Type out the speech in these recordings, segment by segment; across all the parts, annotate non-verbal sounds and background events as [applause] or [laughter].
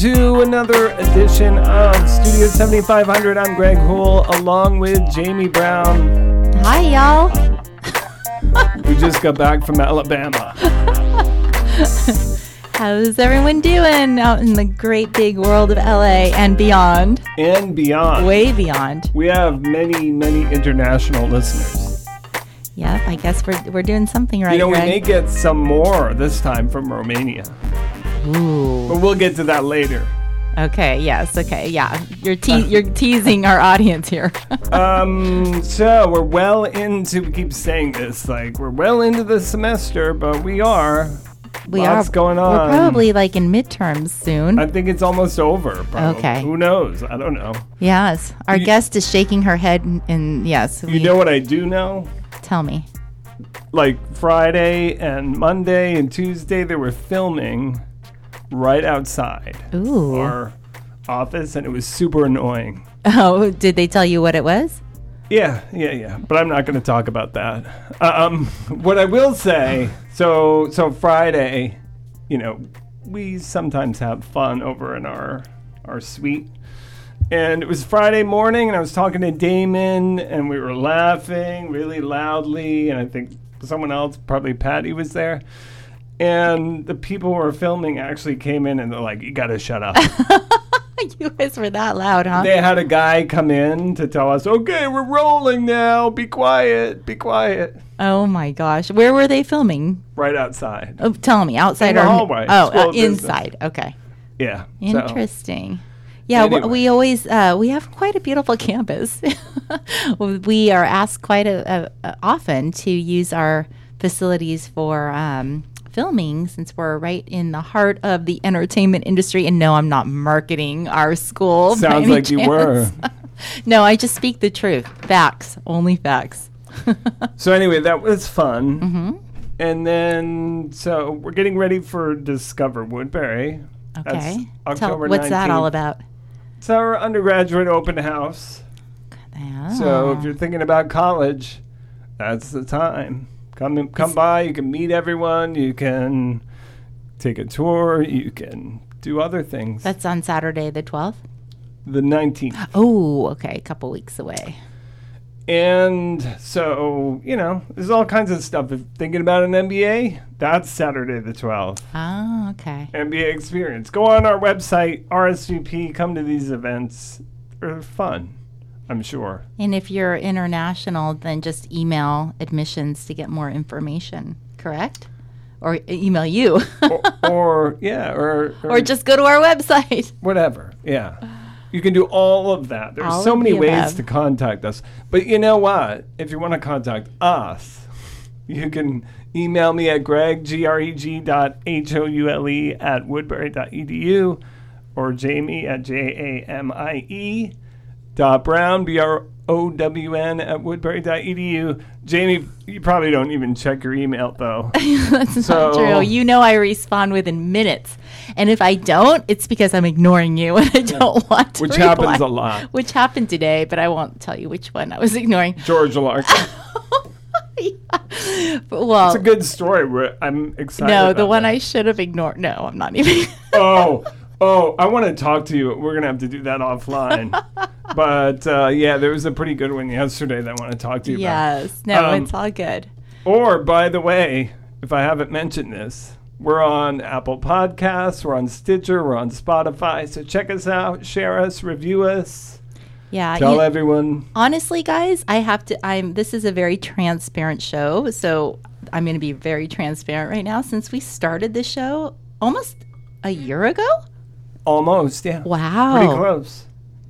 to another edition of Studio 7500. I'm Greg Houle, along with Jamie Brown. Hi, y'all. [laughs] We just got back from Alabama. [laughs] How's everyone doing out in the great big world of LA and beyond? and beyond. Way beyond. We have many, many international listeners. Yep, I guess we're, we're doing something right, You know, we may get some more this time from Romania, Ooh. but we'll get to that later. Okay, yes, okay, yeah. You're, te- you're teasing our audience here. [laughs] Um, so we're well into, we keep saying this, like, we're well into the semester, but we are. we Lots are going We're on. probably like in midterms soon. I think it's almost over. Probably. Okay. Who knows? I don't know. yes. Our You- guest is shaking her head and, and yes. You know what I do know? Tell me. Like Friday and Monday and Tuesday, they were filming right outside Ooh. our office, and it was super annoying. [laughs] Oh, did they tell you what it was? Yeah, yeah, yeah. But I'm not going to talk about that. Um, what I will say, [gasps] so so Friday, you know, we sometimes have fun over in our our suite. And it was Friday morning, and I was talking to Damon, and we were laughing really loudly. And I think someone else, probably Patty, was there. And the people who were filming actually came in and they're like, You got to shut up. [laughs] you guys were that loud, huh? they had a guy come in to tell us, Okay, we're rolling now. Be quiet. Be quiet. oh my gosh. Where were they filming? Right outside. Oh, tell me, outside In the or hallway. Oh, uh, inside. Okay, Yeah. so- interesting. Yeah, Anyway. we always uh, we have quite a beautiful campus. [laughs] we are asked quite a, a, a- often to use our facilities for um, filming since we're right in the heart of the entertainment industry. And no, I'm not marketing our school. Sounds like you were. [laughs] no, I just speak the truth. Facts, only facts. [laughs] So anyway, that was fun. Mm-hmm. And then, so we're getting ready for Discover Woodbury. That's Okay. Tell, what's that all about? It's our undergraduate open house. So if you're thinking about college, that's the time. Come come by. You can meet everyone. You can take a tour. You can do other things. That's on Saturday the 12th? the 19th. Oh, okay. A couple weeks away. And so, you know, there's all kinds of stuff. If thinking about an MBA, that's Saturday the 12th. Ah, okay. MBA experience. Go on our website, RSVP, come to these events. They're fun, I'm sure. And if you're international, then just email admissions to get more information, correct? Or email you. Or, or yeah, or, or, or just go to our website. [laughs] whatever. Yeah. You can do all of that. There's All so many ways above. to contact us. But you know what? If you want to contact us, you can email me at greg, G-R-E-G dot H-O-U-L-E at woodbury.edu or jamie at J-A-M-I-E dot brown, B-R-O-W-N at woodbury.edu. Jamie, you probably don't even check your email though. [laughs] That's So- not true. You know I respond within minutes. And if I don't, it's because I'm ignoring you [laughs] and I don't want to Which reply. happens a lot. Which happened today, but I won't tell you which one I was ignoring. George Larkin. [laughs] But, well, It's a good story. I'm excited. no, the one that. I should have ignored. No, I'm not even. oh, oh, I want to talk to you. We're gonna have to do that offline. [laughs] but uh, yeah, there was a pretty good one yesterday that I want to talk to you about. yes. No, Um, it's all good. Or by the way, if I haven't mentioned this, we're on Apple Podcasts, we're on Stitcher, we're on Spotify. So check us out, share us, review us, Yeah. tell you- everyone. honestly guys i have to i'm this is a very transparent show so i'm going to be very transparent right now since we started the show almost a year ago Almost, yeah. wow Pretty close.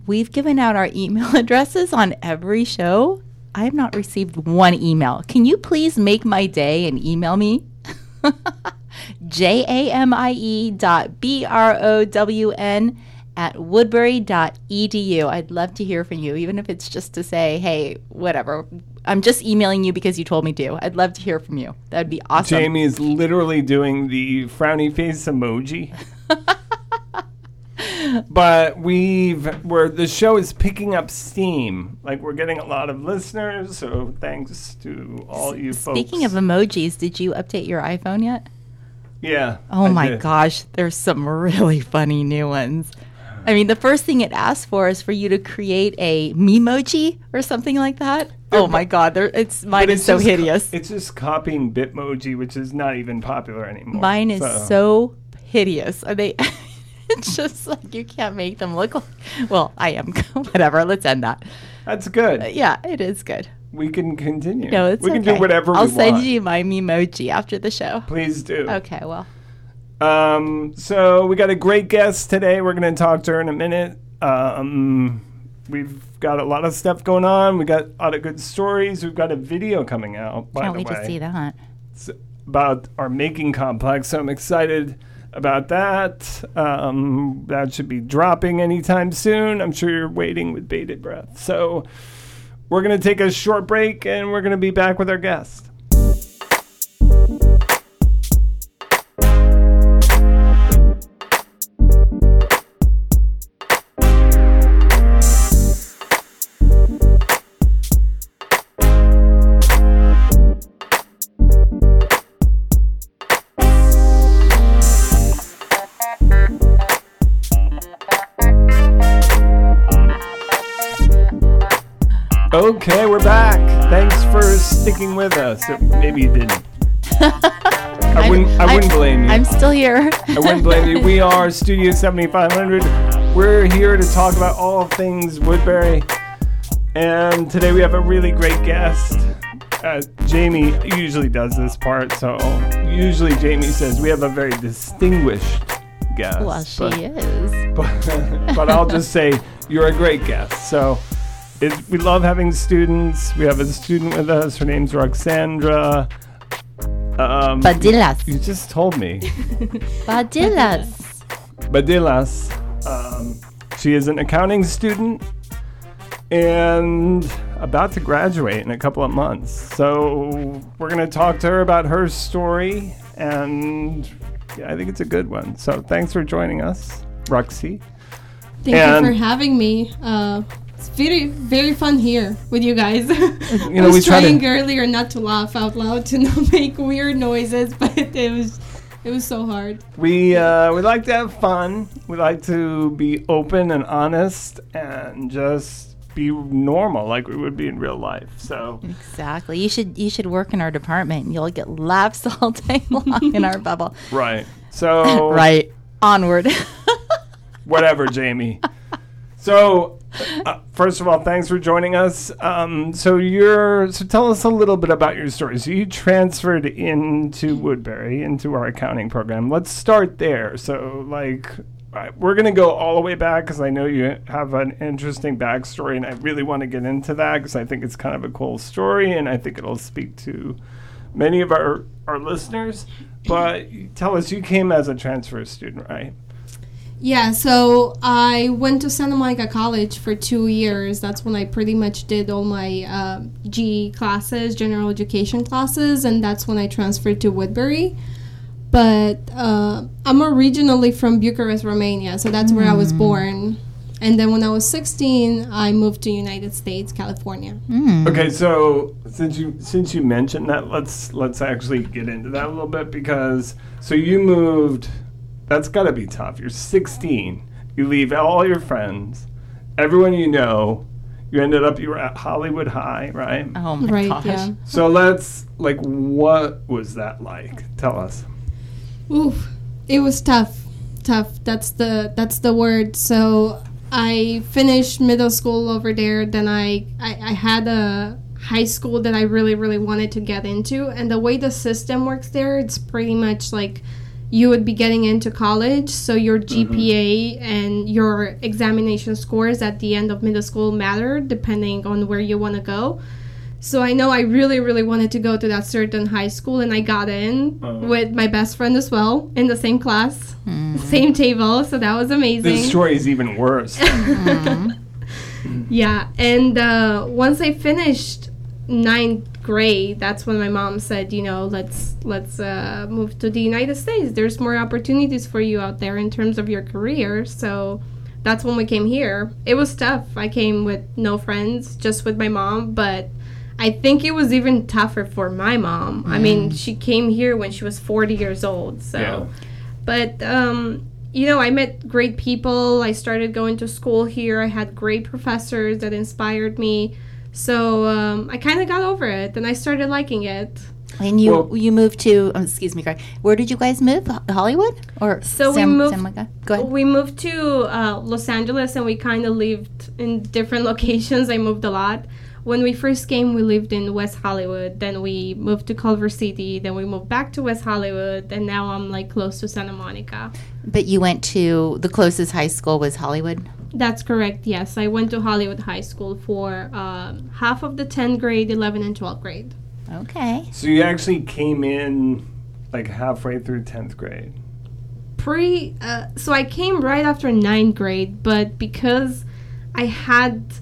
we've given out our email [laughs] addresses on every show i have not received one email can you please make my day and email me [laughs] j-a-m-i-e E dot b-r-o-w-n at woodbury.edu. I'd love to hear from you, even if it's just to say, hey, whatever. I'm just emailing you because you told me to. I'd love to hear from you. That'd be awesome. Jamie is literally doing the frowny face emoji. [laughs] but we've where the show is picking up steam. Like we're getting a lot of listeners, so thanks to all you folks. Speaking of emojis, did you update your iPhone yet? Yeah. Oh I my did. gosh, there's some really [laughs] funny new ones. I mean, the first thing it asks for is for you to create a memoji or something like that. Oh my god, it's mine But is so co- hideous. it's just copying Bitmoji, which is not even popular anymore. Mine is so hideous. Are they? [laughs] [laughs] it's just like you can't make them look like. Well, I am. [laughs] Whatever. Let's end that. That's good. Yeah, it is good. We can continue. No, it's we can okay. do whatever I'll send want. you my memoji after the show. Please do. Okay. Well. Um, so we got a great guest today. We're going to talk to her in a minute. Um, we've got a lot of stuff going on. We got a lot of good stories. We've got a video coming out. By Can't the wait way, to see that. It's about our making complex. So I'm excited about that. Um, that should be dropping anytime soon. I'm sure you're waiting with bated breath. So we're going to take a short break and we're going to be back with our guest. Sticking with us. Or Maybe you didn't. [laughs] I wouldn't. I wouldn't blame you. I'm still here. I wouldn't blame you. We are [laughs] Studio 7500. We're here to talk about all things Woodbury. And today we have a really great guest. Uh, Jamie usually does this part, so usually Jamie says we have a very distinguished guest. well, she but, is. but, [laughs] but I'll just say you're a great guest. So it, we love having students. We have a student with us. Her name's Ruxandra. Um, Badillas. you just told me. [laughs] Badillas. Badilas. Um, she is an accounting student and about to graduate in a couple of months. So we're going to talk to her about her story, and yeah, I think it's a good one. So thanks for joining us, Roxy. Thank And- you for having me. Uh, it's very, very fun here with you guys. [laughs] You know, I was we try to- trying earlier not to laugh out loud to [laughs] not make weird noises, but it was, it was so hard. We uh, we like to have fun. We like to be open and honest, and just be normal like we would be in real life. So Exactly. You should you should work in our department you'll get laughs all day long in our bubble. right. So [laughs] Right. Onward. whatever, Jamie. So, uh, first of all, thanks for joining us. Um, so you're so tell us a little bit about your story. So you transferred into Woodbury into our accounting program. Let's start there. So, like, we're gonna go all the way back because I know you have an interesting backstory, and I really want to get into that because I think it's kind of a cool story, and I think it'll speak to many of our our listeners. But tell us, you came as a transfer student, right? Yeah, so I went to Santa Monica College for two years. That's when I pretty much did all my uh, GE classes, general education classes, and that's when I transferred to Woodbury. But uh, I'm originally from Bucharest, Romania, so that's where I was born. And then when I was 16, I moved to United States, California. Okay, so since you since you mentioned that, let's let's actually get into that a little bit because so you moved. That's got to be tough. You're 16. You leave all your friends, everyone you know. You ended up you were at Hollywood High, right? Oh my Right, gosh. yeah. So let's like, what was that like? Tell us. Oof, it was tough. Tough. That's the that's the word. So I finished middle school over there. Then I, I I had a high school that I really really wanted to get into. And the way the system works there, it's pretty much like you would be getting into college. So your GPA and your examination scores at the end of middle school matter depending on where you want to go. So I know I really, really wanted to go to that certain high school, and I got in Uh-huh. with my best friend as well in the same class, same table. So that was amazing. This story is even worse. [laughs] Yeah, and uh, once I finished ninth grade, that's when my mom said, you know, let's let's uh, move to the United States. There's more opportunities for you out there in terms of your career. So that's when we came here. It was tough. I came with no friends, just with my mom, but I think it was even tougher for my mom. I Mm. mean, she came here when she was 40 years old. So, Yeah. but um, you know, I met great people. I started going to school here. I had great professors that inspired me. So um, I kind of got over it, and I started liking it. And you Well- you moved to um, excuse me, Greg. Where did you guys move? Hollywood or So we moved- San Go ahead. We moved to uh, Los Angeles, and we kind of lived in different [laughs] locations. I moved a lot. When we first came, we lived in West Hollywood. Then we moved to Culver City. Then we moved back to West Hollywood, and now I'm like close to Santa Monica. But you went to the closest high school was Hollywood. That's correct. Yes, I went to Hollywood High School for um, half of the 10th grade, 11th, and 12th grade. Okay. So you actually came in like halfway through 10th grade. Pre, uh, so I came right after ninth grade, but because I had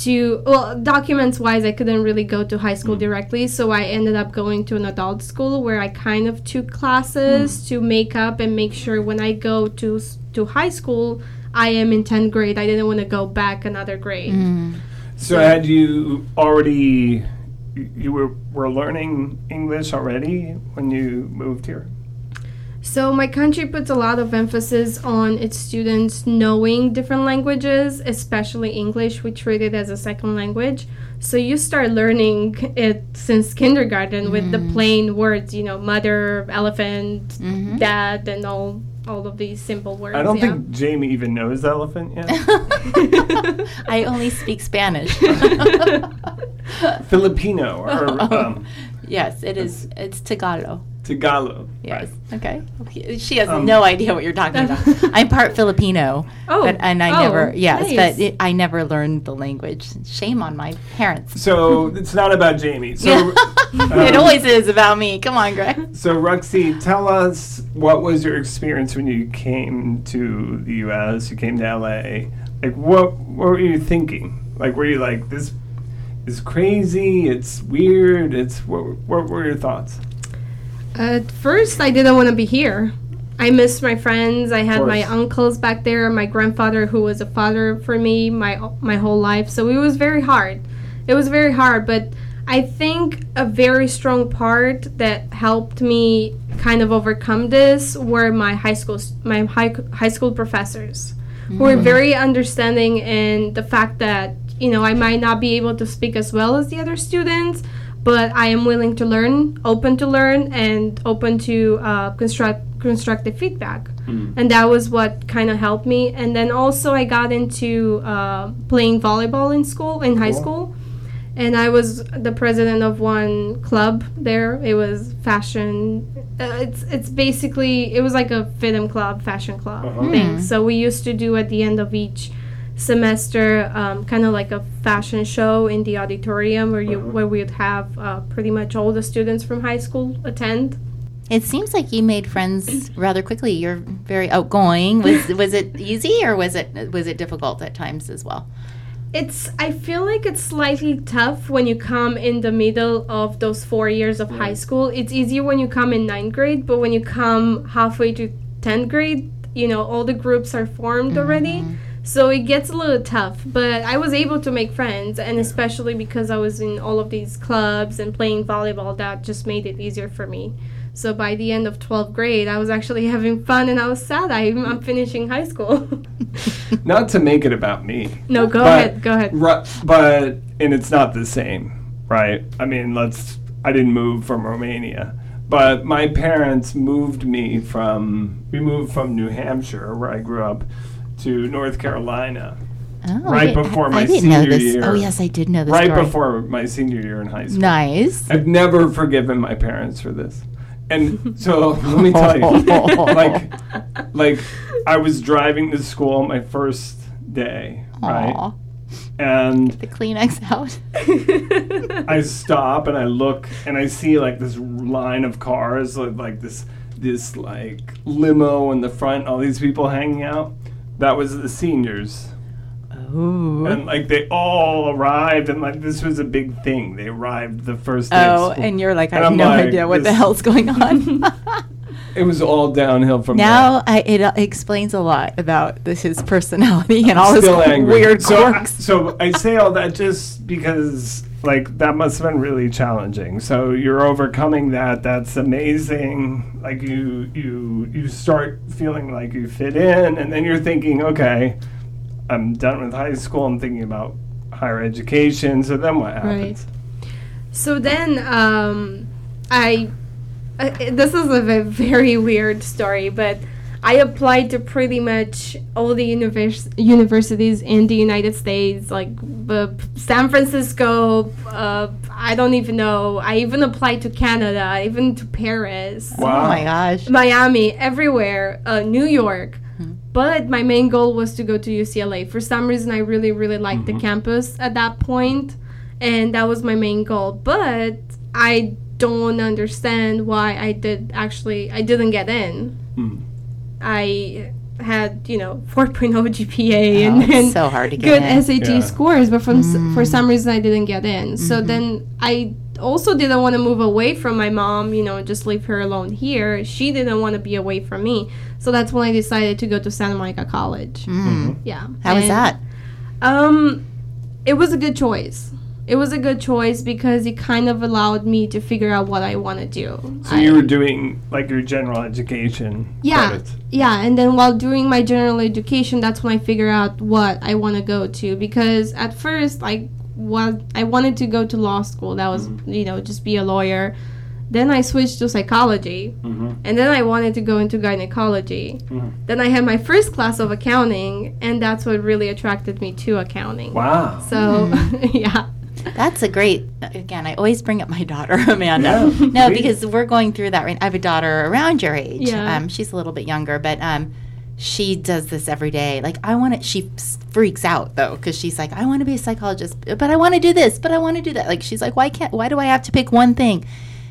to, well, documents wise, I couldn't really go to high school directly, so I ended up going to an adult school where I kind of took classes to make up and make sure when I go to to high school, I am in 10th grade. I didn't want to go back another grade. Mm. So had you already you- you were were learning English already when you moved here? So my country puts a lot of emphasis on its students knowing different languages, especially English. We treat it as a second language. So you start learning it since kindergarten with the mm. plain words, you know, mother, elephant, mm-hmm. dad, and all all of these simple words. I don't yeah. think Jamie even knows elephant yet. [laughs] I only speak Spanish. [laughs] Filipino or [laughs] um, yes, it is. It's Tagalog. Tagalog. Yes. Okay. She has Um, no idea what you're talking about. [laughs] I'm part Filipino. Oh, But, and I oh, never, yes, nice. but it, I never learned the language. Shame on my parents. So it's not about Jamie. So [laughs] it um, always is about me. Come on, Greg. So Ruxy, tell us what was your experience when you came to the U.S. You came to L.A. Like, what what were you thinking? Like, were you like this is crazy? It's weird. It's what? What were your thoughts? At first, I didn't want to be here. I missed my friends. I had my uncles back there, my grandfather, who was a father for me my my whole life. So it was very hard. It was very hard, but I think a very strong part that helped me kind of overcome this were my high school my high, high school professors who were mm. very understanding in the fact that you know I might not be able to speak as well as the other students, but I am willing to learn, open to learn, and open to uh, construct constructive feedback. And that was what kind of helped me. And then also I got into uh, playing volleyball in school, in high Cool. school. And I was the president of one club there. It was fashion. Uh, it's it's basically it was like a FIDM club, fashion club Uh-huh. thing. So we used to do at the end of each semester, um, kind of like a fashion show in the auditorium where you Uh-huh. where we'd have uh, pretty much all the students from high school attend. It seems like you made friends rather quickly. You're very outgoing. Was [laughs] was it easy or was it was it difficult at times as well? It's I feel like it's slightly tough when you come in the middle of those four years of high school. It's easier when you come in ninth grade, but when you come halfway to tenth grade, you know, all the groups are formed already. So it gets a little tough. But I was able to make friends and especially because I was in all of these clubs and playing volleyball, that just made it easier for me. So by the end of 12th grade, I was actually [laughs] having fun and I was sad. I'm, I'm finishing high school. [laughs] [laughs] Not to make it about me. no, go But- ahead. Go ahead. Ru- but and it's not the same, right? I mean, let's. I didn't move from Romania, but my parents moved me from. We moved from New Hampshire, where I grew up, to North Carolina, Oh, Right before I my senior year. Oh yes, I did know this. right story. before my senior year in high school. Nice. I've never forgiven my parents for this. And so [laughs] let me tell you, [laughs] like, like I was driving to school my first day, right? Aw, And the Kleenex out. I stop and I look and I see like this line of cars, like, like this this like limo in the front, all these people hanging out. That was the seniors. Ooh. And like they all arrived and like this was a big thing. They arrived the first day. Oh, and you're like, I have no like, idea what the hell's going on. [laughs] It was all downhill from Now I, it uh, explains a lot about this, his personality and all there. his [laughs] angry. weird so, I- quirks. so I say all that just because, like, that must have been really challenging. So you're overcoming that. That's amazing. Like you, you, you start feeling like you fit in, and then you're thinking, okay, I'm done with high school. I'm thinking about higher education. So then what happens? So then, um, I. Uh, this is a very weird story, but I applied to pretty much all the univers- universities in the United States, like uh, San Francisco. Uh, I don't even know. I even applied to Canada, even to Paris. Wow. Oh my gosh. Miami, everywhere, uh, New York. Hmm. But my main goal was to go to UCLA. For some reason, I really, really liked Mm-hmm. the campus at that point, and that was my main goal. But I don't understand why I did actually I didn't get in. Hmm. I had you know 4.0 GPA Oh, and, it's and so hard to get good in. SAT Yeah. scores, but from s Mm. for some reason I didn't get in. So Mm-hmm. then I also didn't want to move away from my mom, you know, just leave her alone here. She didn't want to be away from me. So that's when I decided to go to Santa Monica College. Mm. Yeah. How was that? Um, it was a good choice. It was a good choice because it kind of allowed me to figure out what I want to do. So I- you were doing like your general education. yeah, credits. yeah, and then while doing my general education, that's when I figure out what I want to go to. Because at first, I was I wanted to go to law school. That was you know just be a lawyer. Then I switched to psychology, Mhm. and then I wanted to go into gynecology. Mhm. Then I had my first class of accounting, and that's what really attracted me to accounting. Wow. So [laughs] yeah. That's a great. Again, I always bring up my daughter, [laughs] Amanda. Yeah, no, please. because we're going through that right. I have a daughter around your age. Yeah. Um, she's a little bit younger, but um, she does this every day. Like I want to. She freaks out though because she's like, I want to be a psychologist, but I want to do this, but I want to do that. Like she's like, why can't? Why do I have to pick one thing?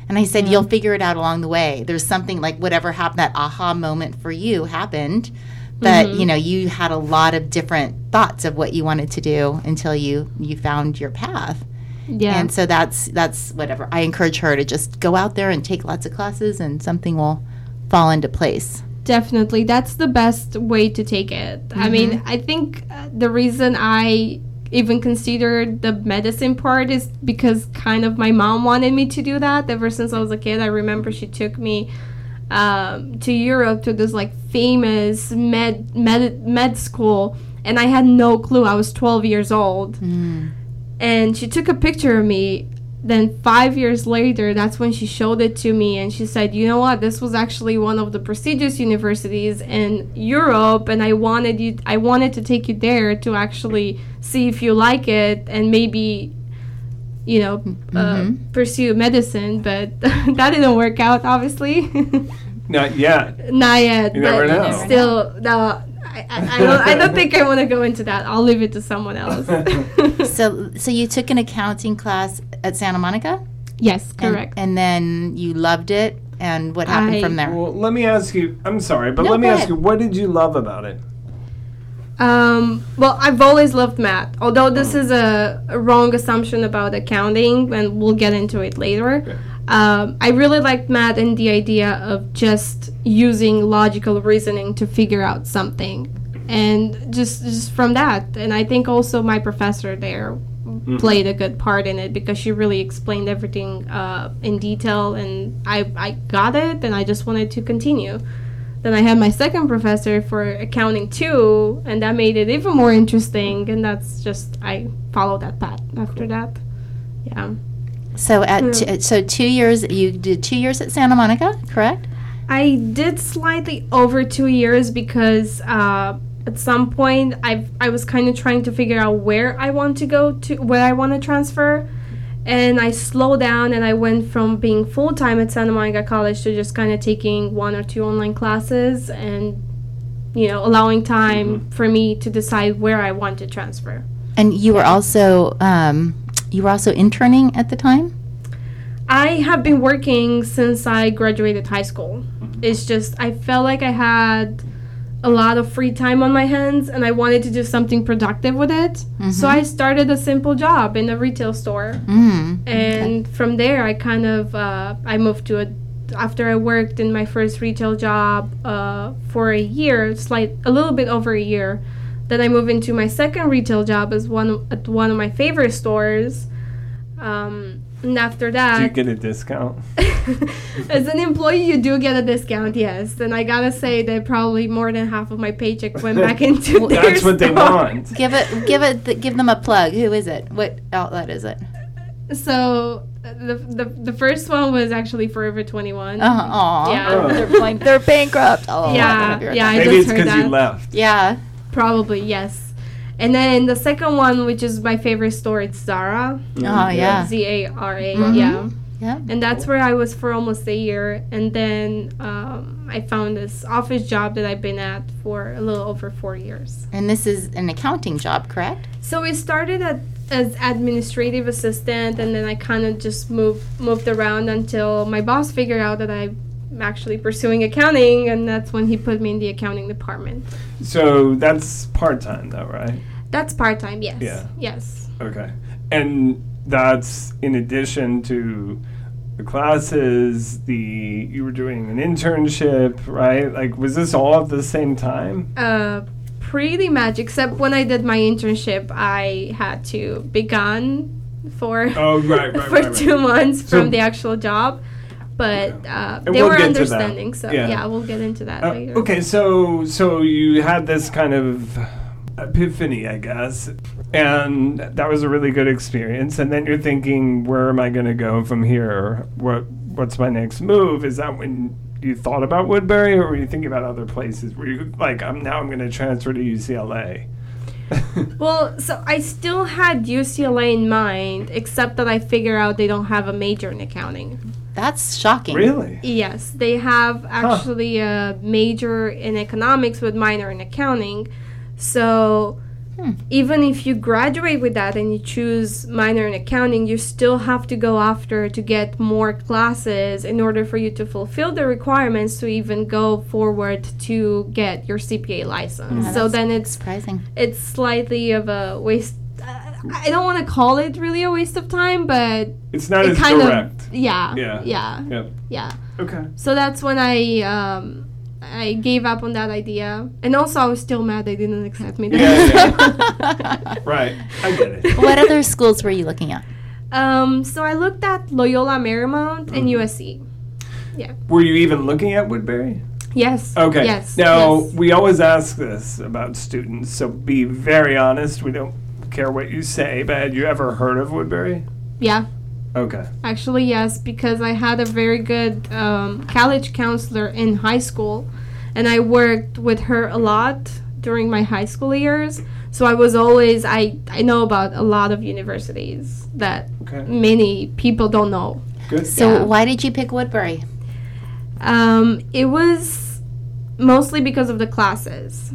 And I said, you'll figure it out along the way. There's something like whatever happened, that aha moment for you happened. But Mm-hmm. you know, you had a lot of different thoughts of what you wanted to do until you you found your path. Yeah. And so that's that's whatever. I encourage her to just go out there and take lots of classes, and something will fall into place. Definitely. That's the best way to take it. I mean, I think uh, the reason I even considered the medicine part is because kind of my mom wanted me to do that ever since I was a kid. I remember she took me um, to Europe to this like famous med, med med school and I had no clue. I was 12 years old. And she took a picture of me then five years later that's when she showed it to me and she said you know what this was actually one of the prestigious universities in europe and i wanted you i wanted to take you there to actually see if you like it and maybe you know uh, pursue medicine but [laughs] that didn't work out obviously [laughs] Not yet. not yet You but never know. still no I, I, I, don't, I don't think i want to go into that i'll leave it to someone else [laughs] So, so you took an accounting class at Santa Monica, yes correct and then you loved it. And what happened I- from there? Well, let me ask you. I'm sorry, but No, let me go ask you. What did you love about it? Um, well, I've always loved math. Although this is a, a wrong assumption about accounting, and we'll get into it later. Okay. Um, I really liked math and the idea of just using logical reasoning to figure out something, and just just from that. And I think also my professor there played a good part in it because she really explained everything uh, in detail, and I I got it, and I just wanted to continue. Then I had my second professor for accounting too, and that made it even more interesting. And that's just I followed that path after that. Yeah, So at t- so two years, you did two years at Santa Monica, correct? I did slightly over two years because uh, at some point I I was kind of trying to figure out where I want to go to, where I want to transfer, and I slowed down and I went from being full time at Santa Monica College to just kind of taking one or two online classes and you know allowing time for me to decide where I want to transfer. And you were also um, you were also interning at the time. I have been working since I graduated high school. It's just I felt like I had a lot of free time on my hands and I wanted to do something productive with it. So I started a simple job in a retail store. Mm. And from there I kind of uh, I moved to a after I worked in my first retail job uh, for a year, slight a little bit over a year. Then I moved into my second retail job as one at one of my favorite stores. Um, and after Do you that, get a discount? [laughs] as an employee, you do get a discount, yes. And I gotta say that probably more than half of my paycheck went back [laughs] into their That's what they want. Give it, give it, th- give them a plug. Who is it? What outlet is it? So uh, the, the the first one was actually Forever 21. Uh, aw. Yeah. Oh. they're blank. They're bankrupt. Oh, Yeah, yeah. I Maybe just it's heard because you that. left. yeah. Probably yes. And then the second one, which is my favorite store, it's Zara. Oh yeah. Z A R A. Mhm. Yeah. Yeah. And that's where I was for almost a year. And then um, I found this office job that I've been at for a little over four years. And this is an accounting job, correct? So we started at, as administrative assistant, and then I kind of just moved moved around until my boss figured out that I'm actually pursuing accounting, and that's when he put me in the accounting department. So that's part time, though, right? That's part time, yes. Yeah. Yes. Okay. And that's in addition to the classes, the you were doing an internship, right? Like was this all at the same time? Uh, pretty much, except when I did my internship, I had to be gone for Oh, [laughs] right, right, for right, two months So- from the actual job. But uh, they we'll were get to that. understanding, so Yeah. yeah. we'll get into that Uh, later. okay, so so you had this kind of epiphany, I guess, and that was a really good experience. And then you're thinking, where am I going to go from here? What what's my next move? Is that when you thought about Woodbury, or were you thinking about other places? Were you like, I'm now I'm going to transfer to UCLA? [laughs] Well, so I still had UCLA in mind, except that I figure out they don't have a major in accounting. That's shocking. really? Yes, they have actually a major in economics with minor in accounting. So Hmm. even if you graduate with that and you choose minor in accounting, you still have to go after to get more classes in order for you to fulfill the requirements to even go forward to get your CPA license. Yeah, so then it's Surprising. it's slightly of a waste. Uh, I don't want to call it really a waste of time, but It's not it as kind direct. of yeah, Yeah. yeah, yeah. yeah. Okay. So that's when I um, I gave up on that idea, and also I was still mad they didn't accept me. Yeah, [laughs] Right. I get it. what other schools were you looking at? um, so I looked at Loyola Marymount and Mhm. USC. Were you even looking at Woodbury? Yes. Okay. Yes. Now yes. we always ask this about students, so be very honest. We don't care what you say, but had you ever heard of Woodbury? Yeah. Okay. Actually, yes, because I had a very good um, college counselor in high school, and I worked with her a lot during my high school years. So I was always I I know about a lot of universities that Okay. many people don't know. Good. So Yeah. why did you pick Woodbury? Um, it was mostly because of the classes.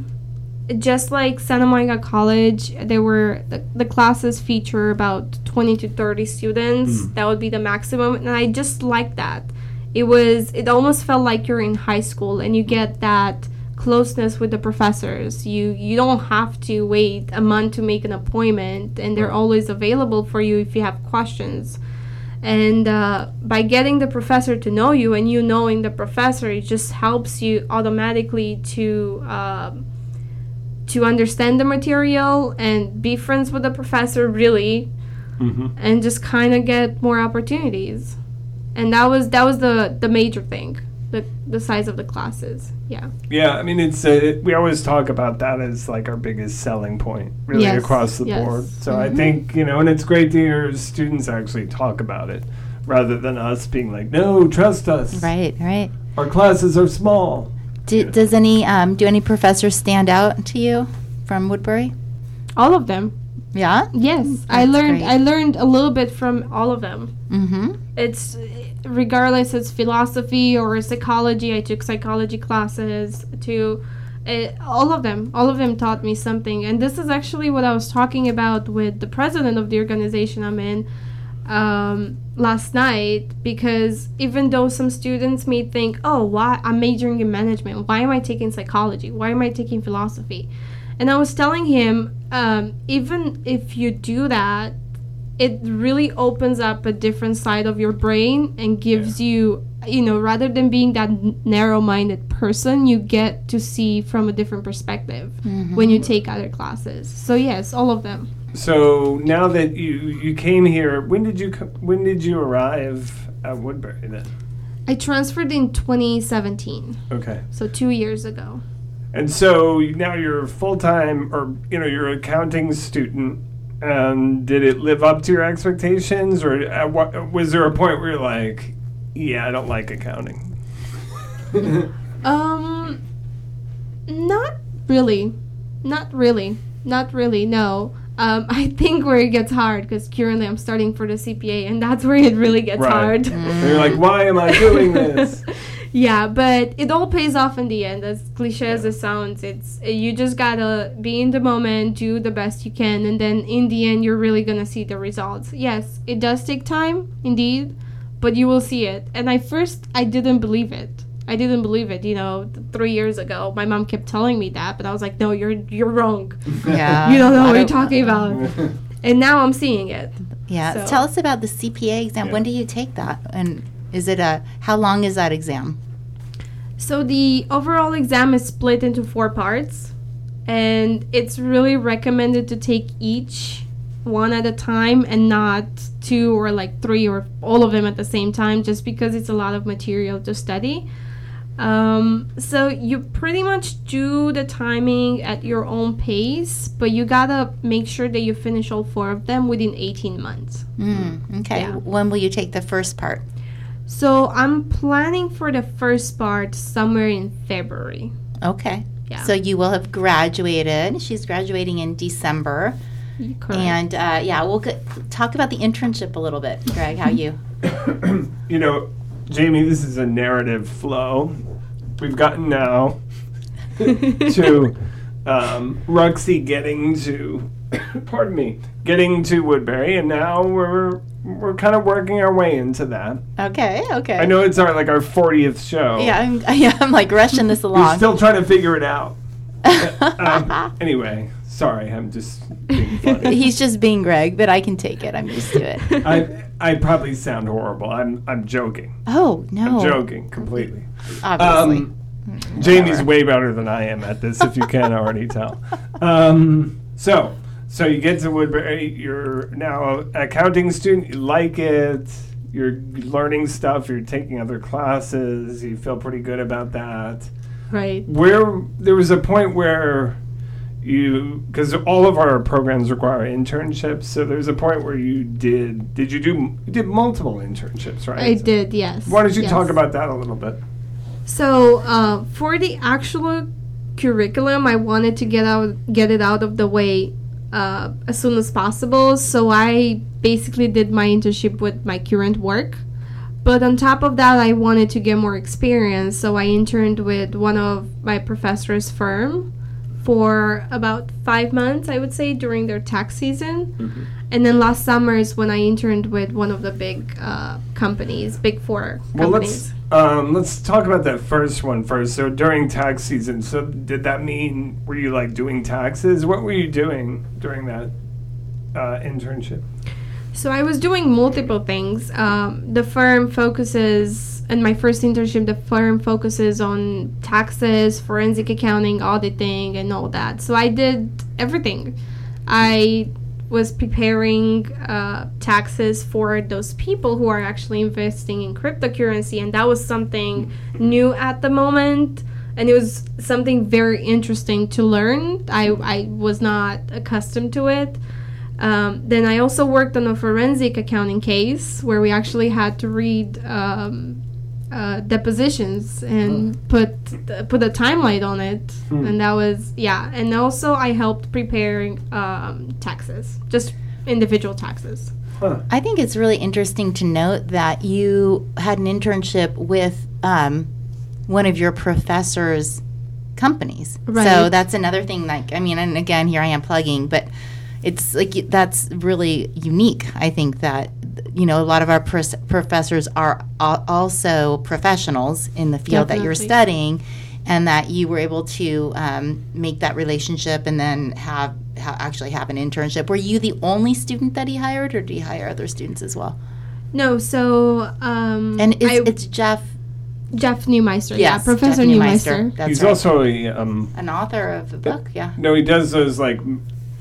Just like Santa Monica College, there were the, the classes feature about 20 to 30 students. Mm. That would be the maximum, and I just like that. It was it almost felt like you're in high school and you get that closeness with the professors. You you don't have to wait a month to make an appointment, and they're always available for you if you have questions and uh, by getting the professor to know you and you knowing the professor it just helps you automatically to um, to understand the material and be friends with the professor really hmm and just kind of get more opportunities and that was that was the the major thing the the size of the classes yeah Yeah, I mean, it's uh, we always talk about that as like our biggest selling point, really Yes, across the yes. board. So I Mhm. think you know, and it's great to hear students actually talk about it, rather than us being like, "No, trust us. Right, right. Our classes are small." Do, does any um, do any professors stand out to you from Woodbury? all of them Yeah. yes i Mm, learned great. i learned a little bit from all of them Mm-hmm. it's regardless it's philosophy or psychology i took psychology classes to uh, all of them all of them taught me something and this is actually what i was talking about with the president of the organization i'm in um, last night because even though some students may think oh why i'm majoring in management why am i taking psychology why am i taking philosophy and i was telling him um, even if you do that it really opens up a different side of your brain and gives you you know, rather than being that narrow-minded person, you get to see from a different perspective when you take other classes. So yes, all of them. So now that you you came here, when did you co- when did you arrive at Woodbury then? I transferred in 2017, Okay. so two years ago. And so now you're full time, or you know, you're an accounting student. And did it live up to your expectations, or at what, was there a point where you're like, "Yeah, I don't like accounting"? [laughs] Um, not really, not really, not really. No. Um, [laughs] I think where it gets hard because currently I'm studying for the CPA, and that's where it really gets Right. hard. And you're like, "Why am I doing this?" [laughs] yeah, but it all pays off in the end. As cliche as it sounds, it's you just gotta be in the moment, do the best you can, and then in the end, you're really gonna see the results. Yes, it does take time, indeed, but you will see it. And I first I didn't believe it. I didn't believe it. You know, three years ago, my mom kept telling me that, but I was like, no, you're you're wrong. [laughs] Yeah. [laughs] you don't know I what you're talking about. [laughs] And now I'm seeing it. Yeah. So- Tell us about the CPA exam. Yeah. When do you take that? And is it a how long is that exam? So the overall exam is split into four parts, and it's really recommended to take each one at a time and not two or like three or all of them at the same time, just because it's a lot of material to study. Um, so you pretty much do the timing at your own pace, but you gotta make sure that you finish all four of them within 18 months. Mm, okay. Yeah. When will you take the first part? So I'm planning for the first part somewhere in February. Okay. Yeah. So you will have graduated. She's graduating in December. Correct. And uh, yeah, we'll get, talk about the internship a little bit, Greg. How you? [coughs] you know, Jamie, this is a narrative flow. We've gotten now [laughs] to um, Ruxy getting to, [coughs] pardon me, getting to Woodbury, and now we're we're kind of working our way into that. Okay. Okay. I know it's our like our 40th show. Yeah, I'm, [laughs] yeah, I'm like rushing this We're along. still trying to figure it out. [laughs] um, anyway, sorry, I'm just being [laughs] funny. He's just being Greg, but I can take it. I'm used to it. [laughs] I I probably sound horrible. I'm I'm joking. Oh no! I'm joking completely. Obviously. Um, Jamie's way better than I am at this, if you can't already tell. Um, so, so you get to Woodbury. You're now an accounting student. You like it. You're learning stuff. You're taking other classes. You feel pretty good about that. right. Where there was a point where you, because all of our programs require internships. So there's a point where you did. Did you do? You did multiple internships, right? I did, yes. Why don't you yes. talk about that a little bit? So, uh, for the actual curriculum, I wanted to get out, get it out of the way uh, as soon as possible. So I basically did my internship with my current work. But on top of that, I wanted to get more experience. So I interned with one of my professor's firm for about five months, I would say, during their tax season. And then last summer is when I interned with one of the big uh, companies, big four Well, companies. let's um, let's talk about that first one first. So during tax season, so did that mean were you like doing taxes? What were you doing during that uh, internship? So I was doing multiple things. Um, the firm focuses, in my first internship, the firm focuses on taxes, forensic accounting, auditing, and all that. So I did everything. I was preparing uh, taxes for those people who are actually investing in cryptocurrency, and that was something new at the moment. And it was something very interesting to learn. I, I was not accustomed to it. Um, then I also worked on a forensic accounting case where we actually had to read um, uh, depositions and put put a timeline on it, and that was yeah. And also I helped preparing um, taxes, just individual taxes. I think it's really interesting to note that you had an internship with um, one of your professor's companies. So that's another thing. Like, I mean, and again, here I am plugging, but it's like that's really unique. I think that you know a lot of our pros- professors are al- also professionals in the field that you're studying, and that you were able to um, make that relationship and then have ha- actually have an internship. Were you the only student that he hired, or did he hire other students as well? No, so um, And is, I- it's Jeff Jeff Neumeister. yeah, Professor Jeff Neumeister. That's He's right. also a um. an author of a book. Yeah. No, he does those like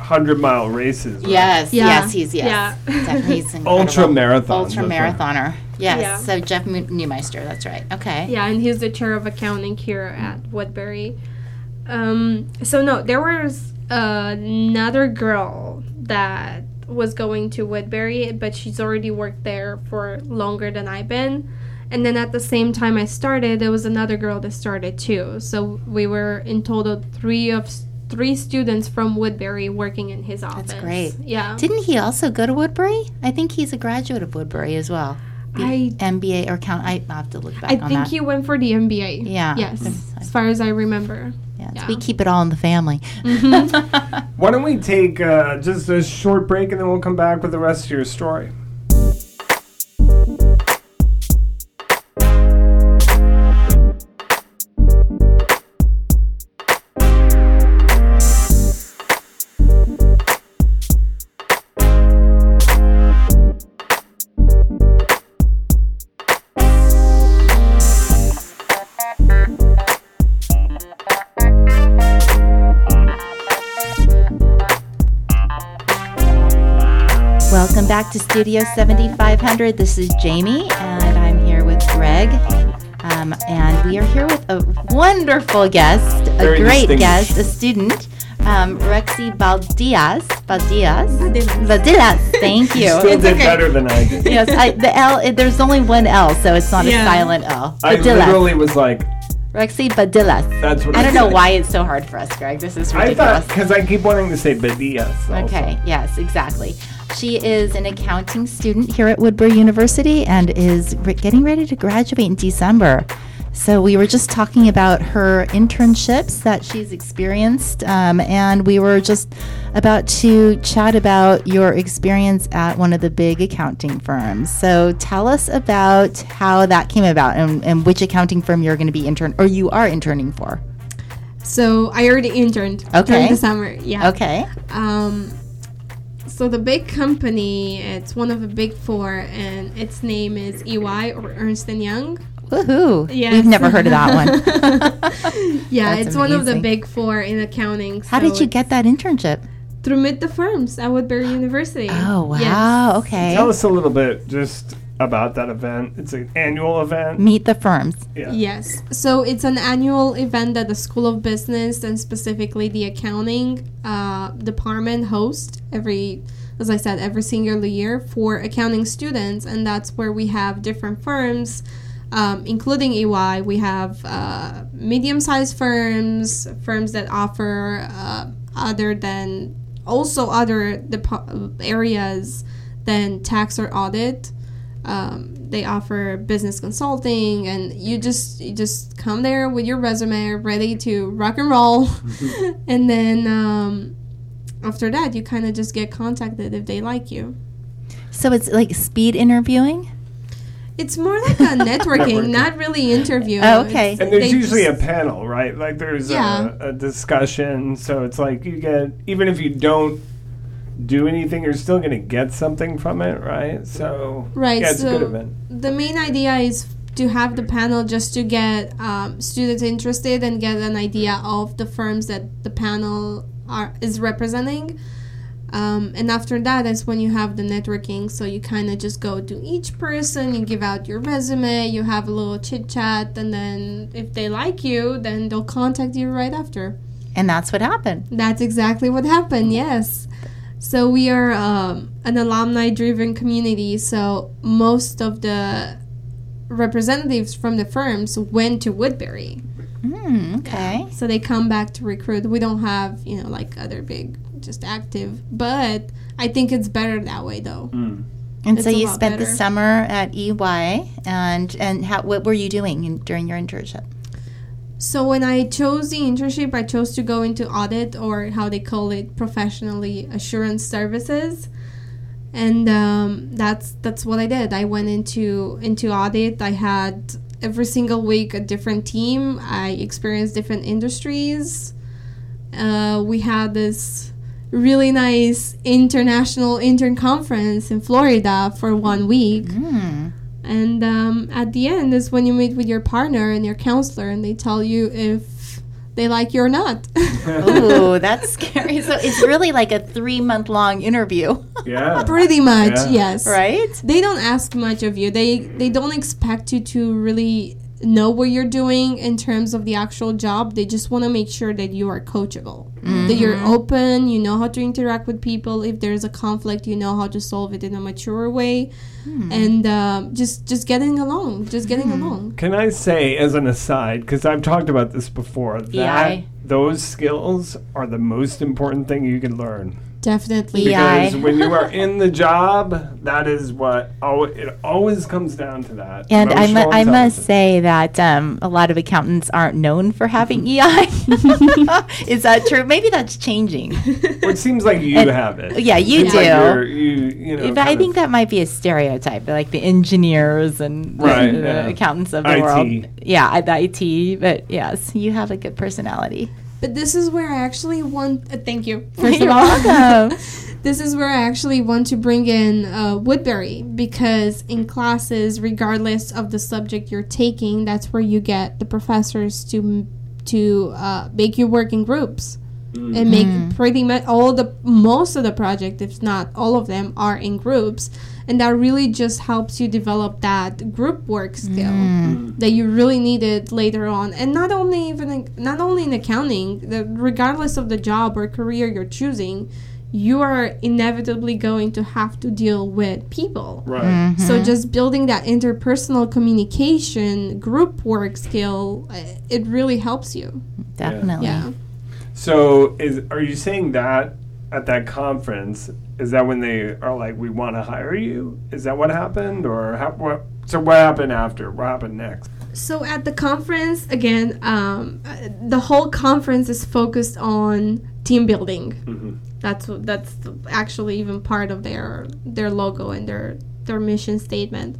hundred mile races. right? Yes, Yeah. yes, he's yes. Yeah. Definitely he's [laughs] incredible. Ultra marathons. Ultra marathoner. Yes. Yeah. So Jeff Mu- Neumeister. That's right. Okay. Yeah, and he's the chair of accounting here at Woodbury. Um, so no, there was another girl that was going to Woodbury, but she's already worked there for longer than I've been. And then at the same time I started, there was another girl that started too. So we were in total three of three students from Woodbury working in his office. That's great. Yeah. Didn't he also go to Woodbury? I think he's a graduate of Woodbury as well. The I MBA or count. I have to look back I on think that. he went for the MBA. Yeah. Yes, as far as I remember. yeah, so we keep it all in the family. [laughs] Why don't we take uh, just a short break and then we'll come back with the rest of your story. Studio 7500. This is Jamie, and I'm here with Greg. Um, and we are here with a wonderful guest, a great guest, a student, um, Rexy Baldias. Baldias? Baldilas. Baldilas. [laughs] Thank you. Still It's did okay. better than I did. Yes, I, the L. It, there's only one L, so it's not Yeah. a silent L. I Baldilas. literally was like, Rexy Baldilas. that's what I I, don't know why it's so hard for us, Greg. This is ridiculous. I ridiculous. thought because I keep wanting to say Badias. also. Okay, yes, exactly. She is an accounting student here at Woodbury University and is re- getting ready to graduate in December. So, we were just talking about her internships that she's experienced, um, and we were just about to chat about your experience at one of the big accounting firms. So, tell us about how that came about and, and which accounting firm you're going to be intern or you are interning for. So I already interned Okay. during the summer. Yeah. Okay. Um, so the big company, it's one of the big four, and its name is EY or Ernst and Young. Woohoo. Yes. We've never heard of that one. [laughs] Yeah, That's it's one of the big four in accounting. How did you get that internship? through Meet the Firms at Woodbury University? Oh wow! Yes. Okay. Tell us a little bit just about that event. It's an annual event. Meet the firms. Yeah. Yes. So it's an annual event that the School of Business and specifically the accounting uh, department host every, as I said, every single year for accounting students, and that's where we have different firms. Um, including EY, we have uh, medium-sized firms, firms that offer uh, other than also other depo- areas than tax or audit um, they offer business consulting and you just you just come there with your resume ready to rock and roll [laughs] and then um, after that you kind of just get contacted if they like you So it's like speed interviewing. it's more like a [laughs] networking Networking. not really interview Oh, okay. And there's usually just- a panel, right? Like there's Yeah. a, a discussion. So it's like you get, even if you don't do anything, you're still going to get something from it, right? So, Right, yeah, it's a good so- event. the main idea is to have the panel just to get um, students interested and get an idea of the firms that the panel are is representing. Um, and after that, that is when you have the networking. So you kind of just go to each person, you give out your resume, you have a little chit chat, and then if they like you, then they'll contact you right after. And that's what happened. That's exactly what happened, yes. So we are um, an alumni driven community, so most of the representatives from the firms went to Woodbury. Hmm, okay. So they come back to recruit. We don't have, you know, like other big, just active, but I think it's better that way though. And It's so you lot spent the summer at EY, and and how what were you doing in, during your internship? So when I chose the internship, I chose to go into audit or how they call it professionally assurance services, and um, that's that's what I did. I went into into audit. I had every single week a different team. I experienced different industries. Uh, we had this really nice international intern conference in Florida for one week. Hmm. And um, at the end is when you meet with your partner and your counselor, and they tell you if they like you or not. [laughs] Ooh, [laughs] that's scary. So it's really like a three month long interview, Yeah. [laughs] Pretty much, Yeah. yes. right? They don't ask much of you. They they don't expect you to really know what you're doing in terms of the actual job. They just want to make sure that you are coachable, that you're mm-hmm. open, you know how to interact with people. If there's a conflict, you know how to solve it in a mature way, hmm. and uh, just just getting along, just getting hmm. along. Can I say, as an aside, because I've talked about this before, that EI. those skills are the most important thing you can learn. Definitely. Yeah. Because when you are in the job, that is what al- it always comes down to that. And I, mu- I must say that um, a lot of accountants aren't known for having EI. [laughs] Is that true? Maybe that's changing. Well, it seems like you And- have it. Yeah, you Seems like do. you're- you, you know, But I think of- that might be a stereotype, like the engineers and the, Right, the yeah. accountants of the IT. world. Yeah, I- the IT. But yes, you have a good personality. But this is where I actually want. Uh, thank you. [laughs] You're of all, welcome. [laughs] this is where I actually want to bring in uh, Woodbury because in classes, regardless of the subject you're taking, that's where you get the professors to to uh, make you work in groups Mm. and make mm. pretty much all the most of the project, if not all of them, are in groups, and that really just helps you develop that group work skill mm. that you really needed later on. And not only even in, not only in accounting the, regardless of the job or career you're choosing you are inevitably going to have to deal with people. Right. Mm-hmm. so just building that interpersonal communication group work skill uh, it really helps you. Definitely. yeah So, is are you saying that at that conference? Is that when they are like, "We want to hire you"? Is that what happened, or how, what? So, what happened after? What happened next? So at the conference, again, um, the whole conference is focused on team building. That's that's actually even part of their their logo and their their mission statement.